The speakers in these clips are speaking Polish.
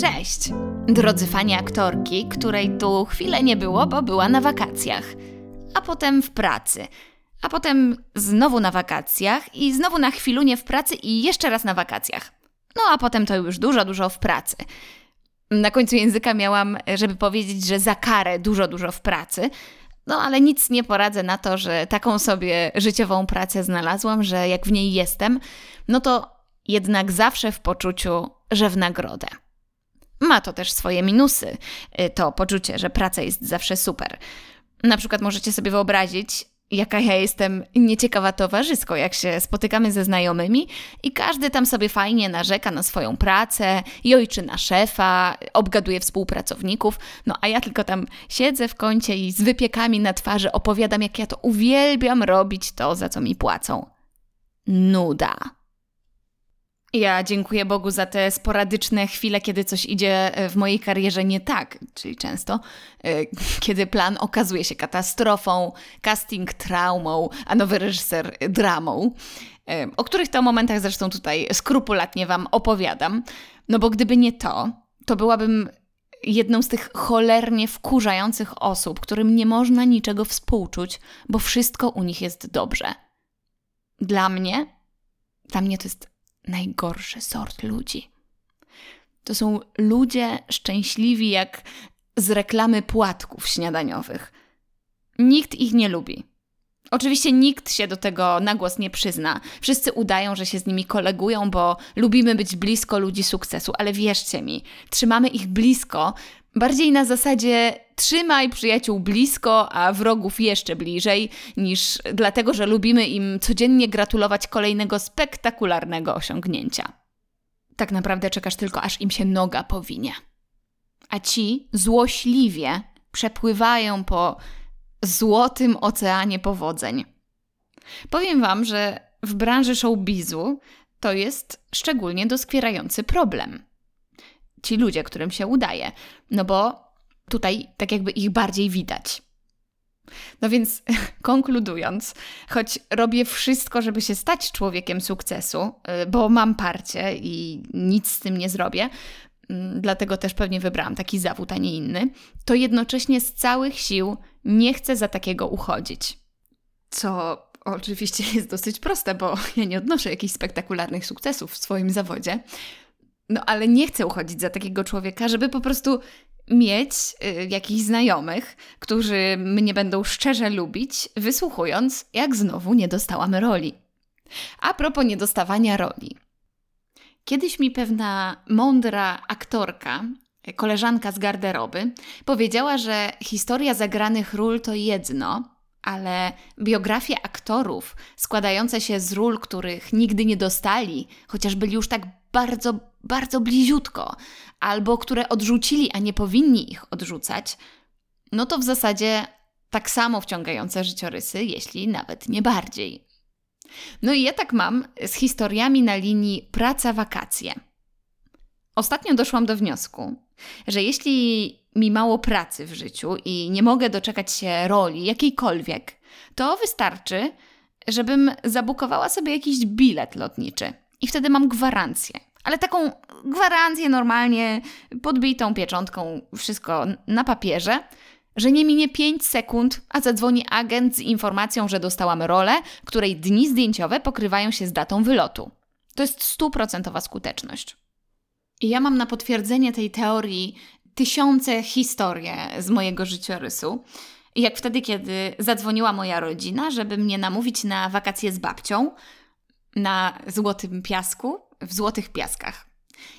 Cześć! Drodzy fani aktorki, której tu chwilę nie było, bo była na wakacjach, a potem w pracy, a potem znowu na wakacjach i znowu na chwilunie w pracy i jeszcze raz na wakacjach. No a potem to już dużo, dużo w pracy. Na końcu języka miałam, żeby powiedzieć, że za karę dużo, dużo w pracy. No ale nic nie poradzę na to, że taką sobie życiową pracę znalazłam, że jak w niej jestem, no to jednak zawsze w poczuciu, że w nagrodę. Ma to też swoje minusy, y, to poczucie, że praca jest zawsze super. Na przykład możecie sobie wyobrazić, jaka ja jestem nieciekawa towarzysko, jak się spotykamy ze znajomymi i każdy tam sobie fajnie narzeka na swoją pracę, jojczy na szefa, obgaduje współpracowników, no a ja tylko tam siedzę w kącie i z wypiekami na twarzy opowiadam, jak ja to uwielbiam robić to, za co mi płacą. Nuda. Ja dziękuję Bogu za te sporadyczne chwile, kiedy coś idzie e, w mojej karierze nie tak, czyli często, e, kiedy plan okazuje się katastrofą, casting traumą, a nowy reżyser dramą, e, o których to momentach zresztą tutaj skrupulatnie Wam opowiadam. No bo gdyby nie to, to byłabym jedną z tych cholernie wkurzających osób, którym nie można niczego współczuć, bo wszystko u nich jest dobrze. Dla mnie, dla mnie to jest najgorszy sort ludzi. To są ludzie szczęśliwi jak z reklamy płatków śniadaniowych. Nikt ich nie lubi. Oczywiście nikt się do tego na głos nie przyzna. Wszyscy udają, że się z nimi kolegują, bo lubimy być blisko ludzi sukcesu, ale wierzcie mi, trzymamy ich blisko, bardziej na zasadzie trzymaj przyjaciół blisko, a wrogów jeszcze bliżej, niż dlatego, że lubimy im codziennie gratulować kolejnego spektakularnego osiągnięcia. Tak naprawdę czekasz tylko, aż im się noga powinie. A ci złośliwie przepływają po złotym oceanie powodzeń. Powiem Wam, że w branży showbizu to jest szczególnie doskwierający problem. Ci ludzie, którym się udaje, no bo tutaj tak jakby ich bardziej widać. No więc konkludując, choć robię wszystko, żeby się stać człowiekiem sukcesu, y, bo mam parcie i nic z tym nie zrobię, mm, dlatego też pewnie wybrałam taki zawód, a nie inny, to jednocześnie z całych sił nie chcę za takiego uchodzić. Co oczywiście jest dosyć proste, bo ja nie odnoszę jakichś spektakularnych sukcesów w swoim zawodzie. No ale nie chcę uchodzić za takiego człowieka, żeby po prostu mieć y, jakichś znajomych, którzy mnie będą szczerze lubić, wysłuchując, jak znowu nie dostałam roli. A propos niedostawania roli. Kiedyś mi pewna mądra aktorka, koleżanka z garderoby, powiedziała, że historia zagranych ról to jedno, ale biografie aktorów składające się z ról, których nigdy nie dostali, chociaż byli już tak bardzo, bardzo bliziutko, albo które odrzucili, a nie powinni ich odrzucać, no to w zasadzie tak samo wciągające życiorysy, jeśli nawet nie bardziej. No i ja tak mam z historiami na linii praca-wakacje. Ostatnio doszłam do wniosku, że jeśli mi mało pracy w życiu i nie mogę doczekać się roli jakiejkolwiek, to wystarczy, żebym zabukowała sobie jakiś bilet lotniczy i wtedy mam gwarancję. Ale taką gwarancję normalnie podbitą pieczątką, wszystko na papierze, że nie minie 5 sekund, a zadzwoni agent z informacją, że dostałam rolę, której dni zdjęciowe pokrywają się z datą wylotu. To jest stuprocentowa skuteczność. I ja mam na potwierdzenie tej teorii tysiące historie z mojego życiorysu. Jak wtedy, kiedy zadzwoniła moja rodzina, żeby mnie namówić na wakacje z babcią na Złotym Piasku, w Złotych Piaskach.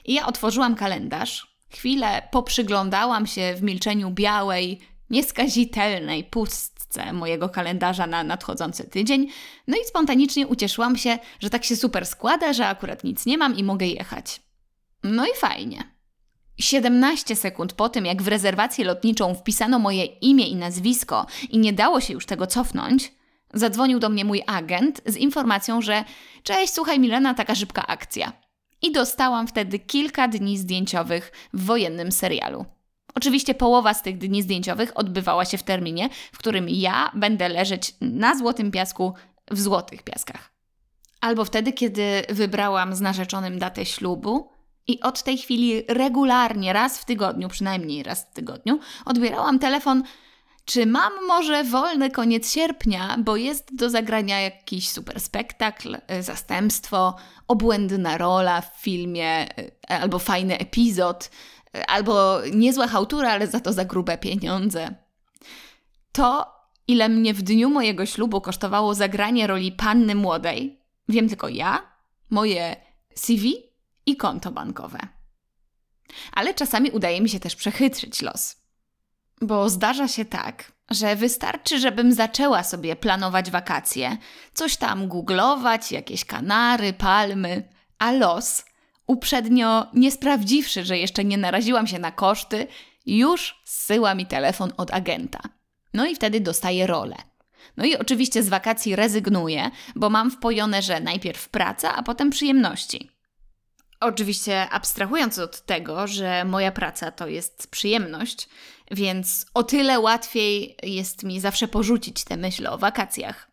I ja otworzyłam kalendarz, chwilę poprzyglądałam się w milczeniu białej, nieskazitelnej pustce mojego kalendarza na nadchodzący tydzień, no i spontanicznie ucieszyłam się, że tak się super składa, że akurat nic nie mam i mogę jechać. No i fajnie. 17 sekund po tym, jak w rezerwację lotniczą wpisano moje imię i nazwisko i nie dało się już tego cofnąć, zadzwonił do mnie mój agent z informacją, że cześć, słuchaj Milena, taka szybka akcja. I dostałam wtedy kilka dni zdjęciowych w wojennym serialu. Oczywiście połowa z tych dni zdjęciowych odbywała się w terminie, w którym ja będę leżeć na złotym piasku w złotych piaskach. Albo wtedy, kiedy wybrałam z narzeczonym datę ślubu I od tej chwili regularnie, raz w tygodniu, przynajmniej raz w tygodniu, odbierałam telefon czy mam może wolny koniec sierpnia, bo jest do zagrania jakiś super spektakl, y, zastępstwo, obłędna rola w filmie, y, albo fajny epizod, y, albo niezła hałtura, ale za to za grube pieniądze. To, ile mnie w dniu mojego ślubu kosztowało zagranie roli panny młodej, wiem tylko ja, moje CV i konto bankowe. Ale czasami udaje mi się też przechytrzyć los. Bo zdarza się tak, że wystarczy, żebym zaczęła sobie planować wakacje, coś tam googlować, jakieś kanary, palmy, a los, uprzednio nie sprawdziwszy, że jeszcze nie naraziłam się na koszty, już zsyła mi telefon od agenta. No i wtedy dostaję rolę. No i oczywiście z wakacji rezygnuję, bo mam wpojone, że najpierw praca, a potem przyjemności. Oczywiście abstrahując od tego, że moja praca to jest przyjemność, więc o tyle łatwiej jest mi zawsze porzucić tę myśl o wakacjach.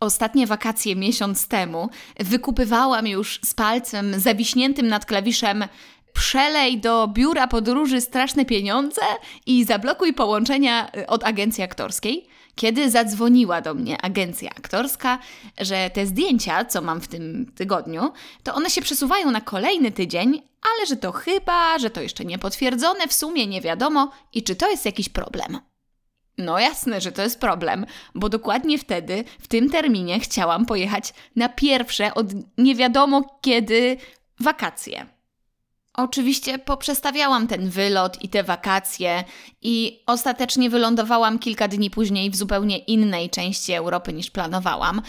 Ostatnie wakacje miesiąc temu wykupywałam już z palcem zawiśniętym nad klawiszem przelej do biura podróży straszne pieniądze i zablokuj połączenia od agencji aktorskiej, kiedy zadzwoniła do mnie agencja aktorska, że te zdjęcia, co mam w tym tygodniu, to one się przesuwają na kolejny tydzień, ale że to chyba, że to jeszcze nie potwierdzone, w sumie nie wiadomo i czy to jest jakiś problem. No jasne, że to jest problem, bo dokładnie wtedy, w tym terminie, chciałam pojechać na pierwsze od nie wiadomo kiedy wakacje. Oczywiście poprzestawiałam ten wylot i te wakacje i ostatecznie wylądowałam kilka dni później w zupełnie innej części Europy niż planowałam,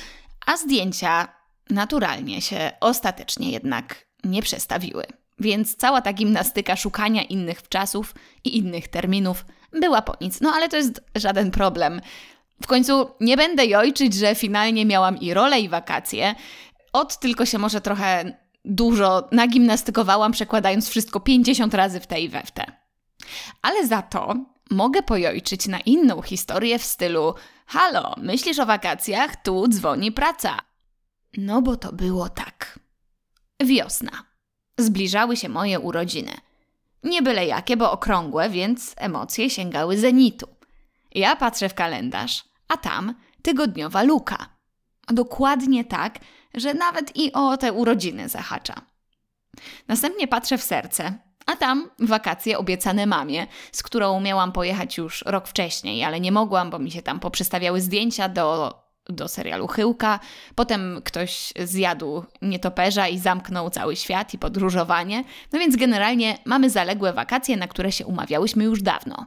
a zdjęcia naturalnie się ostatecznie jednak nie przestawiły. Więc cała ta gimnastyka szukania innych czasów i innych terminów była po nic. No ale to jest żaden problem. W końcu nie będę jojczyć, że finalnie miałam i rolę, i wakacje. Od tylko się może trochę dużo nagimnastykowałam, przekładając wszystko 50 razy w te i we w te. Ale za to mogę pojojczyć na inną historię w stylu Halo, myślisz o wakacjach? Tu dzwoni praca. No bo to było tak. Wiosna. Zbliżały się moje urodziny. Nie byle jakie, bo okrągłe, więc emocje sięgały zenitu. Ja patrzę w kalendarz, a tam tygodniowa luka. Dokładnie tak, że nawet i o te urodziny zahacza. Następnie patrzę w serce, a tam wakacje obiecane mamie, z którą miałam pojechać już rok wcześniej, ale nie mogłam, bo mi się tam poprzestawiały zdjęcia do, do serialu Chyłka. Potem ktoś zjadł nietoperza i zamknął cały świat i podróżowanie. No więc generalnie mamy zaległe wakacje, na które się umawiałyśmy już dawno.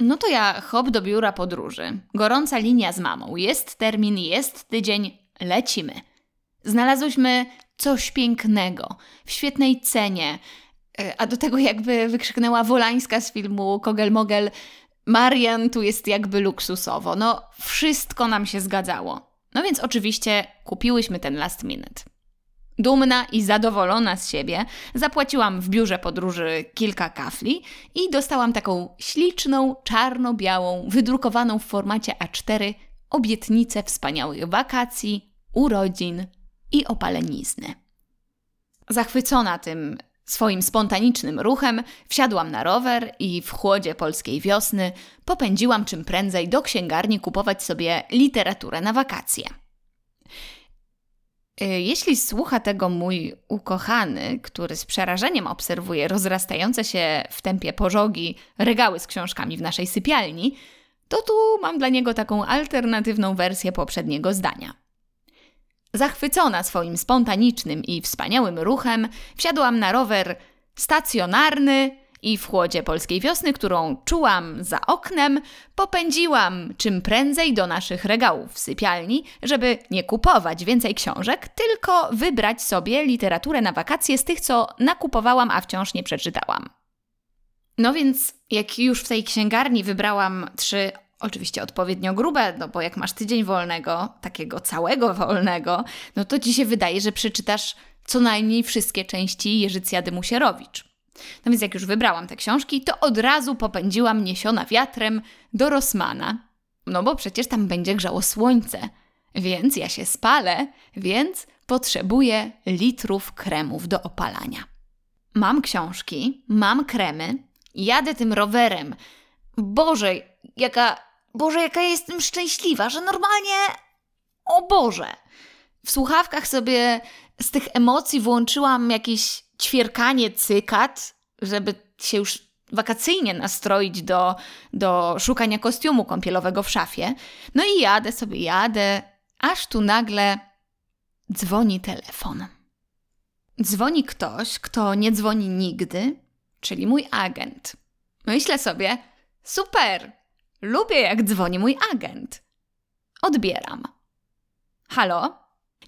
No to ja hop do biura podróży. Gorąca linia z mamą. Jest termin, jest tydzień, lecimy. Znalazłyśmy coś pięknego, w świetnej cenie, e, a do tego jakby wykrzyknęła Wolańska z filmu Kogel Mogel Marian tu jest jakby luksusowo. No, wszystko nam się zgadzało. No więc oczywiście kupiłyśmy ten last minute. Dumna i zadowolona z siebie, zapłaciłam w biurze podróży kilka kafli i dostałam taką śliczną, czarno-białą, wydrukowaną w formacie A4 obietnicę wspaniałych wakacji, urodzin i opalenizny. Zachwycona tym swoim spontanicznym ruchem, wsiadłam na rower i w chłodzie polskiej wiosny popędziłam czym prędzej do księgarni kupować sobie literaturę na wakacje. Y, jeśli słucha tego mój ukochany, który z przerażeniem obserwuje rozrastające się w tempie pożogi regały z książkami w naszej sypialni, to tu mam dla niego taką alternatywną wersję poprzedniego zdania. Zachwycona swoim spontanicznym i wspaniałym ruchem, wsiadłam na rower stacjonarny i w chłodzie polskiej wiosny, którą czułam za oknem, popędziłam czym prędzej do naszych regałów w sypialni, żeby nie kupować więcej książek, tylko wybrać sobie literaturę na wakacje z tych, co nakupowałam, a wciąż nie przeczytałam. No więc, jak już w tej księgarni wybrałam trzy Oczywiście odpowiednio grube, no bo jak masz tydzień wolnego, takiego całego wolnego, no to ci się wydaje, że przeczytasz co najmniej wszystkie części Jerzycjady Musierowicz. No więc jak już wybrałam te książki, to od razu popędziłam niesiona wiatrem do Rosmana. No bo przecież tam będzie grzało słońce. Więc ja się spalę, więc potrzebuję litrów kremów do opalania. mam książki, mam kremy, jadę tym rowerem. Boże, jaka, Boże, jaka jestem szczęśliwa, że normalnie, o Boże. W słuchawkach sobie z tych emocji włączyłam jakieś ćwierkanie cykat, żeby się już wakacyjnie nastroić do, do szukania kostiumu kąpielowego w szafie. No i jadę sobie, jadę, aż tu nagle dzwoni telefon. Dzwoni ktoś, kto nie dzwoni nigdy, czyli mój agent. Myślę sobie, super, lubię jak dzwoni mój agent. Odbieram. Halo?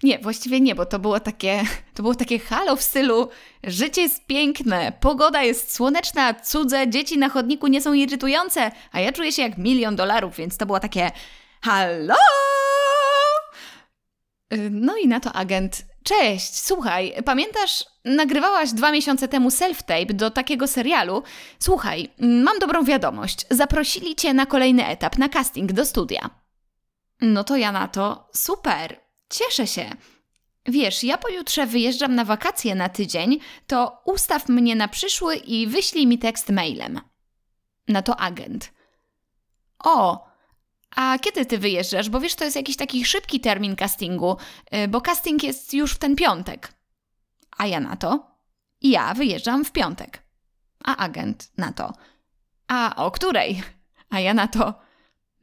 Nie, właściwie nie, bo to było takie, to było takie halo w stylu życie jest piękne, pogoda jest słoneczna, cudze, dzieci na chodniku nie są irytujące, a ja czuję się jak milion dolarów, więc to było takie halo! Y, no i na to agent Cześć, słuchaj, pamiętasz, nagrywałaś dwa miesiące temu self-tape do takiego serialu? Słuchaj, mam dobrą wiadomość. Zaprosili cię na kolejny etap, na casting do studia. No to ja na to, super, cieszę się. Wiesz, ja pojutrze wyjeżdżam na wakacje na tydzień, to ustaw mnie na przyszły i wyślij mi tekst mailem. Na to agent. O, a kiedy ty wyjeżdżasz? Bo wiesz, to jest jakiś taki szybki termin castingu, y, bo casting jest już w ten piątek. A ja na to? Ja wyjeżdżam w piątek. A agent na to. A o której? A ja na to.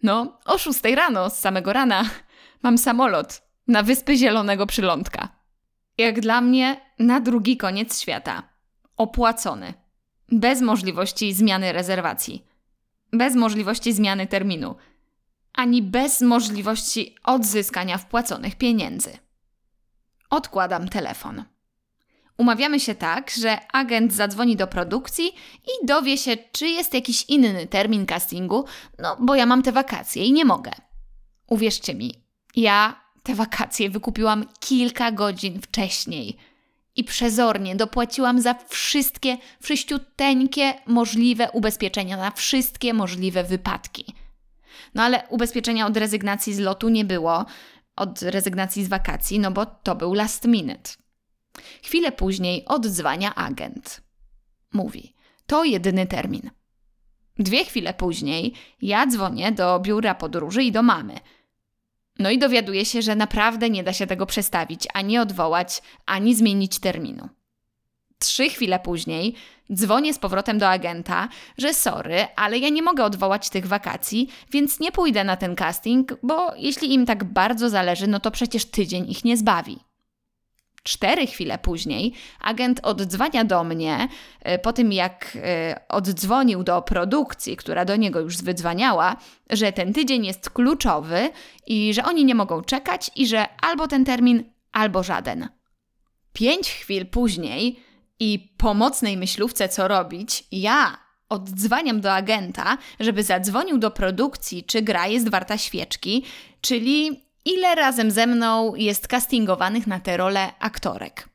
No, o szóstej rano, z samego rana. Mam samolot na Wyspy Zielonego Przylądka. Jak dla mnie, na drugi koniec świata. Opłacony. Bez możliwości zmiany rezerwacji. Bez możliwości zmiany terminu ani bez możliwości odzyskania wpłaconych pieniędzy. Odkładam telefon. Umawiamy się tak, że agent zadzwoni do produkcji i dowie się, czy jest jakiś inny termin castingu, no bo ja mam te wakacje i nie mogę. Uwierzcie mi, ja te wakacje wykupiłam kilka godzin wcześniej i przezornie dopłaciłam za wszystkie, wszyściuteńkie możliwe ubezpieczenia na wszystkie możliwe wypadki. No ale ubezpieczenia od rezygnacji z lotu nie było, od rezygnacji z wakacji, no bo to był last minute. Chwilę później oddzwania agent. Mówi: To jedyny termin. Dwie chwile później ja dzwonię do biura podróży i do mamy. No i dowiaduję się, że naprawdę nie da się tego przestawić, ani odwołać, ani zmienić terminu. Trzy chwile później dzwonię z powrotem do agenta, że sorry, ale ja nie mogę odwołać tych wakacji, więc nie pójdę na ten casting, bo jeśli im tak bardzo zależy, no to przecież tydzień ich nie zbawi. Cztery chwile później agent oddzwania do mnie, e, po tym jak e, oddzwonił do produkcji, która do niego już wydzwaniała, że ten tydzień jest kluczowy i że oni nie mogą czekać i że albo ten termin, albo żaden. Pięć chwil później i pomocnej myślówce, co robić, ja oddzwaniam do agenta, żeby zadzwonił do produkcji, czy gra jest warta świeczki, czyli ile razem ze mną jest castingowanych na tę rolę aktorek.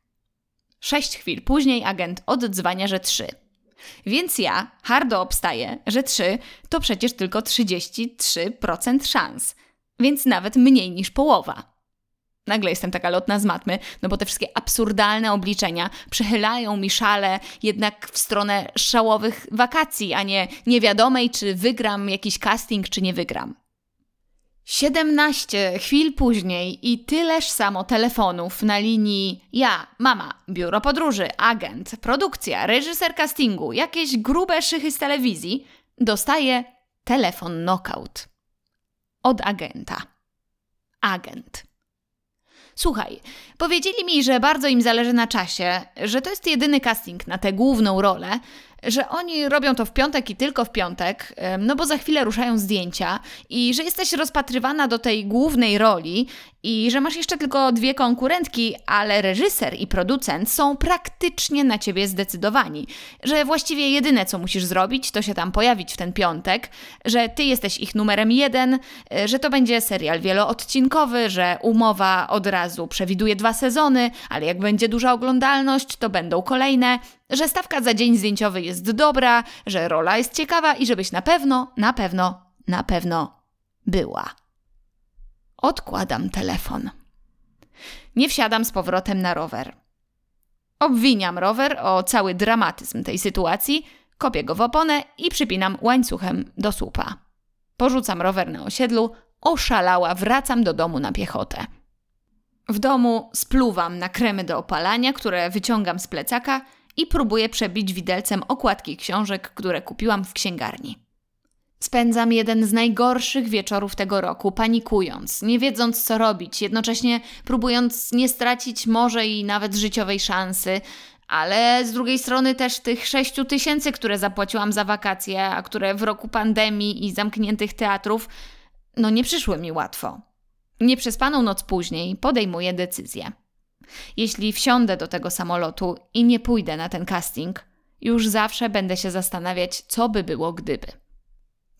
Sześć chwil później agent oddzwania, że trzy. Więc ja hardo obstaję, że trzy to przecież tylko 33% szans, więc nawet mniej niż połowa. Nagle jestem taka lotna z matmy, no bo te wszystkie absurdalne obliczenia przychylają mi szale jednak w stronę szałowych wakacji, a nie niewiadomej, czy wygram jakiś casting, czy nie wygram. 17 chwil później i tyleż samo telefonów na linii ja, mama, biuro podróży, agent, produkcja, reżyser castingu, jakieś grube szychy z telewizji, dostaję telefon knockout. Od agenta. Agent. Słuchaj, powiedzieli mi, że bardzo im zależy na czasie, że to jest jedyny casting na tę główną rolę, że oni robią to w piątek i tylko w piątek, no bo za chwilę ruszają zdjęcia i że jesteś rozpatrywana do tej głównej roli i że masz jeszcze tylko dwie konkurentki, ale reżyser i producent są praktycznie na ciebie zdecydowani, że właściwie jedyne co musisz zrobić to się tam pojawić w ten piątek, że ty jesteś ich numerem jeden, e, że to będzie serial wieloodcinkowy, że umowa od razu przewiduje dwa sezony, ale jak będzie duża oglądalność, to będą kolejne, że stawka za dzień zdjęciowy jest dobra, że rola jest ciekawa i żebyś na pewno, na pewno, na pewno była. Odkładam telefon. Nie wsiadam z powrotem na rower. Obwiniam rower o cały dramatyzm tej sytuacji, kopię go w oponę i przypinam łańcuchem do słupa. Porzucam rower na osiedlu, oszalała, wracam do domu na piechotę. W domu spluwam na kremy do opalania, które wyciągam z plecaka i próbuję przebić widelcem okładki książek, które kupiłam w księgarni. Spędzam jeden z najgorszych wieczorów tego roku, panikując, nie wiedząc co robić, jednocześnie próbując nie stracić może i nawet życiowej szansy, ale z drugiej strony też tych 6 tysięcy, które zapłaciłam za wakacje, a które w roku pandemii i zamkniętych teatrów, no nie przyszły mi łatwo. Nieprzespaną noc później podejmuję decyzję. Jeśli wsiądę do tego samolotu i nie pójdę na ten casting, już zawsze będę się zastanawiać, co by było gdyby.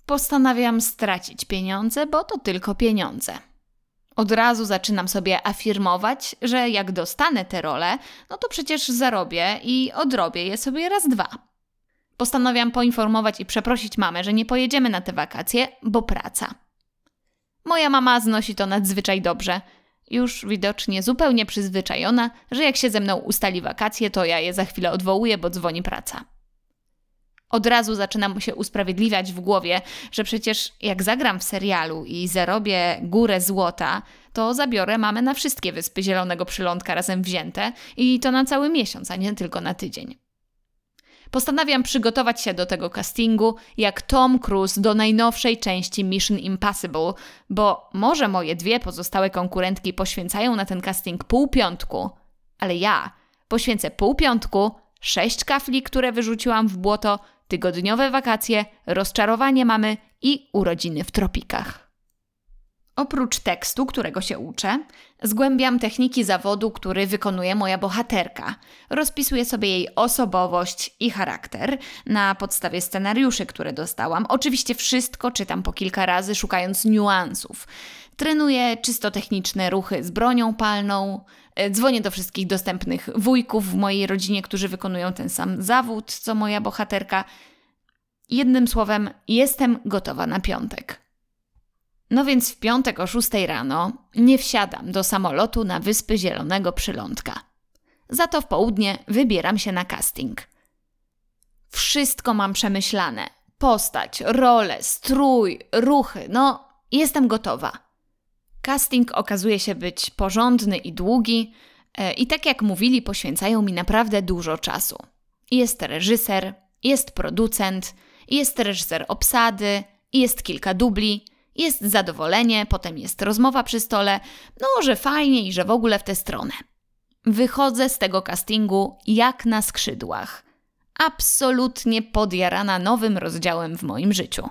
Postanawiam stracić pieniądze, bo to tylko pieniądze. Od razu zaczynam sobie afirmować, że jak dostanę te role, no to przecież zarobię i odrobię je sobie raz dwa. Postanawiam poinformować i przeprosić mamę, że nie pojedziemy na te wakacje, bo praca. Moja mama znosi to nadzwyczaj dobrze. Już widocznie zupełnie przyzwyczajona, że jak się ze mną ustali wakacje, to ja je za chwilę odwołuję, bo dzwoni praca. Od razu zaczynam się usprawiedliwiać w głowie, że przecież jak zagram w serialu i zarobię górę złota, to zabiorę mamę na wszystkie wyspy Zielonego Przylądka razem wzięte i to na cały miesiąc, a nie tylko na tydzień. Postanawiam przygotować się do tego castingu jak Tom Cruise do najnowszej części Mission Impossible, bo może moje dwie pozostałe konkurentki poświęcają na ten casting pół piątku, ale ja poświęcę pół piątku, sześć kafli, które wyrzuciłam w błoto, tygodniowe wakacje, rozczarowanie mamy i urodziny w tropikach. Oprócz tekstu, którego się uczę, zgłębiam techniki zawodu, który wykonuje moja bohaterka. Rozpisuję sobie jej osobowość i charakter na podstawie scenariuszy, które dostałam. Oczywiście wszystko czytam po kilka razy, szukając niuansów. Trenuję czysto techniczne ruchy z bronią palną, e, dzwonię do wszystkich dostępnych wujków w mojej rodzinie, którzy wykonują ten sam zawód co moja bohaterka. Jednym słowem, jestem gotowa na piątek. No więc w piątek o 6 rano nie wsiadam do samolotu na Wyspy Zielonego Przylądka. Za to w południe wybieram się na casting. Wszystko mam przemyślane. Postać, role, strój, ruchy. No, jestem gotowa. Casting okazuje się być porządny i długi, e, i tak jak mówili, poświęcają mi naprawdę dużo czasu. Jest reżyser, jest producent, jest reżyser obsady, jest kilka dubli, jest zadowolenie, potem jest rozmowa przy stole, no że fajnie i że w ogóle w tę stronę. Wychodzę z tego castingu jak na skrzydłach. Absolutnie podjarana nowym rozdziałem w moim życiu.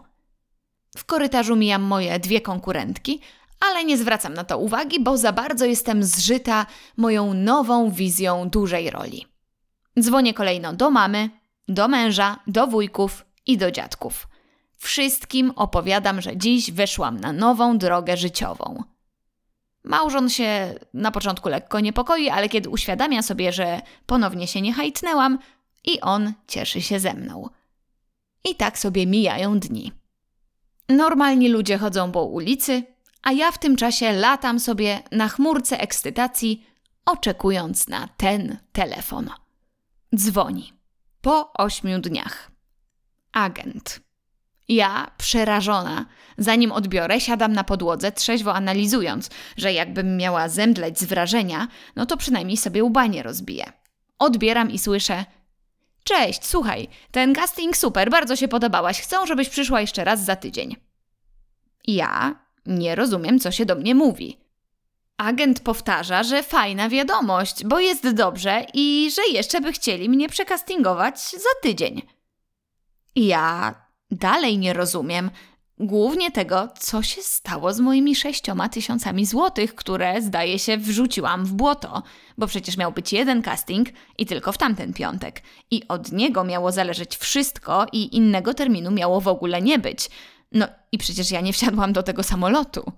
W korytarzu mijam moje dwie konkurentki, ale nie zwracam na to uwagi, bo za bardzo jestem zżyta moją nową wizją dużej roli. Dzwonię kolejno do mamy, do męża, do wujków i do dziadków. Wszystkim opowiadam, że dziś weszłam na nową drogę życiową. Małżon się na początku lekko niepokoi, ale kiedy uświadamia sobie, że ponownie się nie hajtnęłam, i on cieszy się ze mną. I tak sobie mijają dni. Normalni ludzie chodzą po ulicy, a ja w tym czasie latam sobie na chmurce ekscytacji, oczekując na ten telefon. Dzwoni. Po ośmiu dniach. Agent. Ja, przerażona, zanim odbiorę, siadam na podłodze, trzeźwo analizując, że jakbym miała zemdleć z wrażenia, no to przynajmniej sobie łba nie rozbiję. Odbieram i słyszę: Cześć, słuchaj, ten casting super, bardzo się podobałaś, chcą, żebyś przyszła jeszcze raz za tydzień. Ja nie rozumiem, co się do mnie mówi. Agent powtarza, że fajna wiadomość, bo jest dobrze i że jeszcze by chcieli mnie przekastingować za tydzień. Ja dalej nie rozumiem. Głównie tego, co się stało z moimi sześcioma tysiącami złotych, które zdaje się wrzuciłam w błoto, bo przecież miał być jeden casting i tylko w tamten piątek. I od niego miało zależeć wszystko i innego terminu miało w ogóle nie być. No i przecież ja nie wsiadłam do tego samolotu.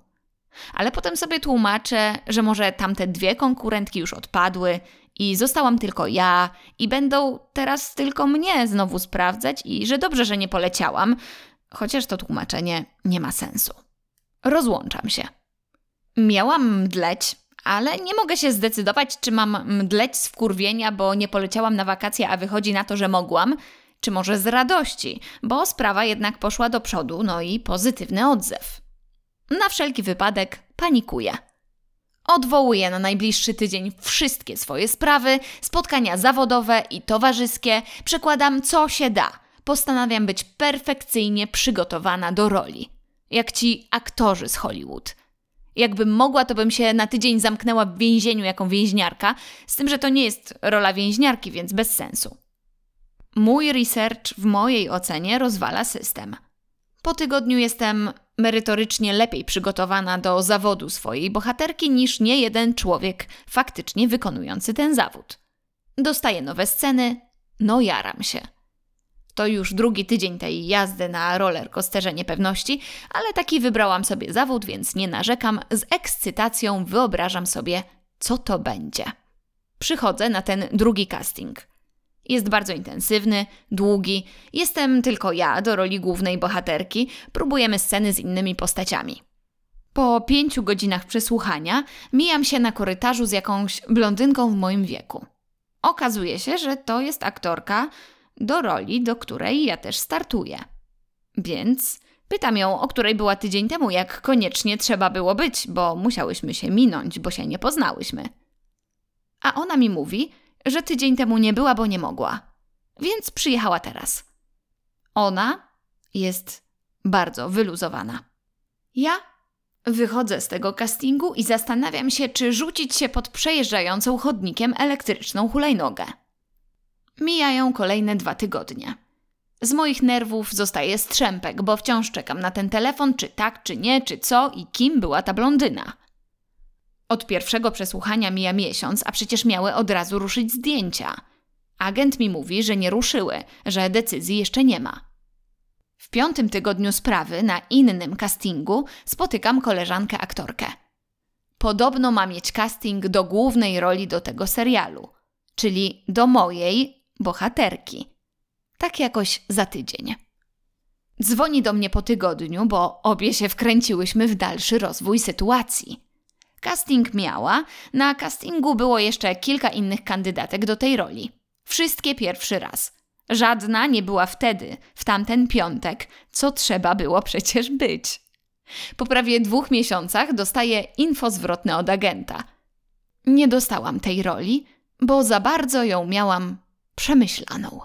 Ale potem sobie tłumaczę, że może tamte dwie konkurentki już odpadły i zostałam tylko ja i będą teraz tylko mnie znowu sprawdzać i że dobrze, że nie poleciałam, chociaż to tłumaczenie nie ma sensu. Rozłączam się. Miałam mdleć, ale nie mogę się zdecydować, czy mam mdleć z wkurwienia, bo nie poleciałam na wakacje, a wychodzi na to, że mogłam, czy może z radości, bo sprawa jednak poszła do przodu, no i pozytywny odzew. Na wszelki wypadek panikuję. Odwołuję na najbliższy tydzień wszystkie swoje sprawy, spotkania zawodowe i towarzyskie, przekładam co się da. Postanawiam być perfekcyjnie przygotowana do roli. Jak ci aktorzy z Hollywood. Jakbym mogła, to bym się na tydzień zamknęła w więzieniu jako więźniarka, z tym, że to nie jest rola więźniarki, więc bez sensu. Mój research w mojej ocenie rozwala system. Po tygodniu jestem merytorycznie lepiej przygotowana do zawodu swojej bohaterki niż nie jeden człowiek faktycznie wykonujący ten zawód. Dostaję nowe sceny, no jaram się. To już drugi tydzień tej jazdy na roller coasterze niepewności, ale taki wybrałam sobie zawód, więc nie narzekam. Z ekscytacją wyobrażam sobie, co to będzie. Przychodzę na ten drugi casting. Jest bardzo intensywny, długi. Jestem tylko ja do roli głównej bohaterki. Próbujemy sceny z innymi postaciami. Po pięciu godzinach przesłuchania mijam się na korytarzu z jakąś blondynką w moim wieku. Okazuje się, że to jest aktorka do roli, do której ja też startuję. Więc pytam ją, o której była tydzień temu, jak koniecznie trzeba było być, bo musiałyśmy się minąć, bo się nie poznałyśmy. A ona mi mówi, że tydzień temu nie była, bo nie mogła. Więc przyjechała teraz. Ona jest bardzo wyluzowana. Ja wychodzę z tego castingu i zastanawiam się, czy rzucić się pod przejeżdżającą chodnikiem elektryczną hulajnogę. Mijają kolejne dwa tygodnie. Z moich nerwów zostaje strzępek, bo wciąż czekam na ten telefon, czy tak, czy nie, czy co i kim była ta blondyna. Od pierwszego przesłuchania mija miesiąc, a przecież miały od razu ruszyć zdjęcia. Agent mi mówi, że nie ruszyły, że decyzji jeszcze nie ma. W piątym tygodniu sprawy na innym castingu spotykam koleżankę aktorkę. Podobno ma mieć casting do głównej roli do tego serialu, czyli do mojej bohaterki. Tak jakoś za tydzień. Dzwoni do mnie po tygodniu, bo obie się wkręciłyśmy w dalszy rozwój sytuacji. Casting miała, na castingu było jeszcze kilka innych kandydatek do tej roli. Wszystkie pierwszy raz. Żadna nie była wtedy, w tamten piątek, co trzeba było przecież być. Po prawie dwóch miesiącach dostaję info zwrotne od agenta. Nie dostałam tej roli, bo za bardzo ją miałam przemyślaną.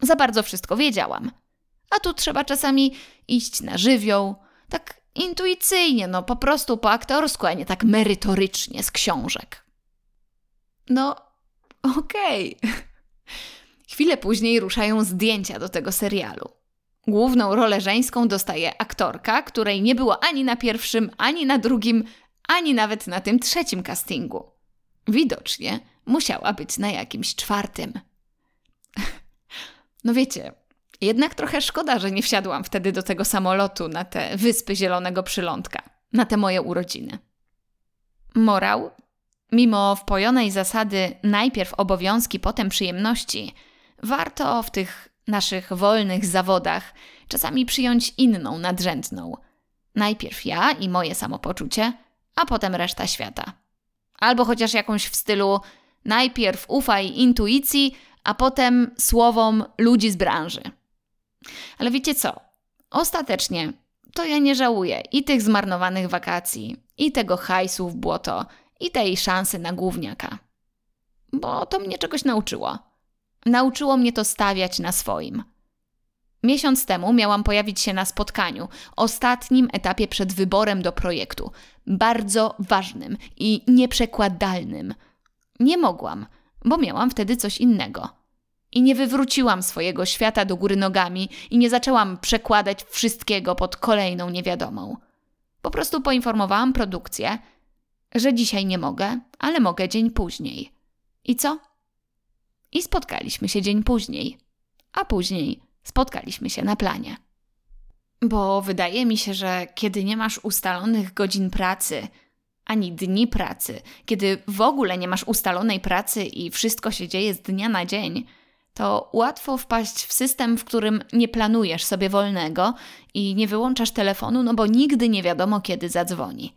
Za bardzo wszystko wiedziałam. A tu trzeba czasami iść na żywioł, tak intuicyjnie, no po prostu po aktorsku, a nie tak merytorycznie z książek. No, okej. Okay. Chwilę później ruszają zdjęcia do tego serialu. Główną rolę żeńską dostaje aktorka, której nie było ani na pierwszym, ani na drugim, ani nawet na tym trzecim castingu. Widocznie musiała być na jakimś czwartym. No wiecie, jednak trochę szkoda, że nie wsiadłam wtedy do tego samolotu na te wyspy Zielonego Przylądka, na te moje urodziny. Morał, mimo wpojonej zasady najpierw obowiązki, potem przyjemności, warto w tych naszych wolnych zawodach czasami przyjąć inną, nadrzędną. Najpierw ja i moje samopoczucie, a potem reszta świata. Albo chociaż jakąś w stylu najpierw ufaj intuicji, a potem słowom ludzi z branży. Ale wiecie co? Ostatecznie to ja nie żałuję i tych zmarnowanych wakacji, i tego hajsu w błoto, i tej szansy na główniaka. Bo to mnie czegoś nauczyło. Nauczyło mnie to stawiać na swoim. Miesiąc temu miałam pojawić się na spotkaniu, ostatnim etapie przed wyborem do projektu, bardzo ważnym i nieprzekładalnym. Nie mogłam, bo miałam wtedy coś innego. I nie wywróciłam swojego świata do góry nogami i nie zaczęłam przekładać wszystkiego pod kolejną niewiadomą. Po prostu poinformowałam produkcję, że dzisiaj nie mogę, ale mogę dzień później. I co? I spotkaliśmy się dzień później. A później spotkaliśmy się na planie. Bo wydaje mi się, że kiedy nie masz ustalonych godzin pracy, ani dni pracy, kiedy w ogóle nie masz ustalonej pracy i wszystko się dzieje z dnia na dzień, to łatwo wpaść w system, w którym nie planujesz sobie wolnego i nie wyłączasz telefonu, no bo nigdy nie wiadomo, kiedy zadzwoni.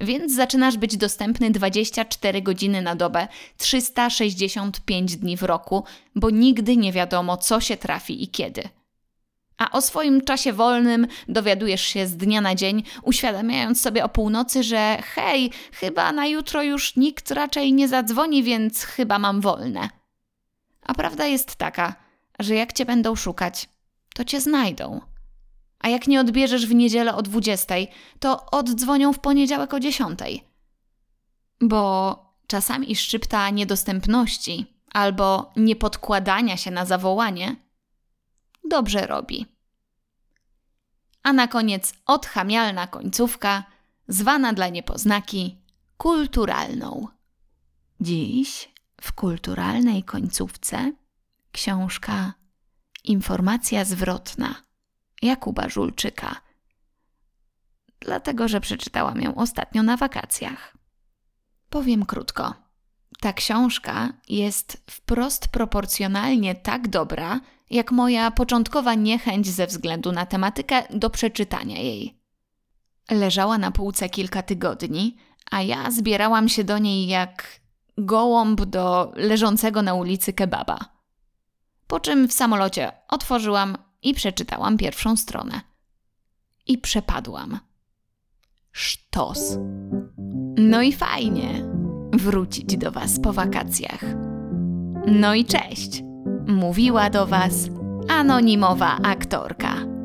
więc zaczynasz być dostępny 24 godziny na dobę, 365 dni w roku, bo nigdy nie wiadomo, co się trafi i kiedy. A o swoim czasie wolnym dowiadujesz się z dnia na dzień, uświadamiając sobie o północy, że hej, chyba na jutro już nikt raczej nie zadzwoni, więc chyba mam wolne. A prawda jest taka, że jak cię będą szukać, to cię znajdą. A jak nie odbierzesz w niedzielę o 20, to oddzwonią w poniedziałek o 10. Bo czasami szczypta niedostępności albo niepodkładania się na zawołanie dobrze robi. A na koniec odchamialna końcówka, zwana dla niepoznaki kulturalną. Dziś w kulturalnej końcówce książka Informacja zwrotna Jakuba Żulczyka. Dlatego, że przeczytałam ją ostatnio na wakacjach. Powiem krótko. Ta książka jest wprost proporcjonalnie tak dobra, jak moja początkowa niechęć ze względu na tematykę do przeczytania jej. Leżała na półce kilka tygodni, a ja zbierałam się do niej jak gołąb do leżącego na ulicy kebaba. Po czym w samolocie otworzyłam i przeczytałam pierwszą stronę. I przepadłam. Sztos. No i fajnie wrócić do Was po wakacjach. No i cześć! Mówiła do Was anonimowa aktorka.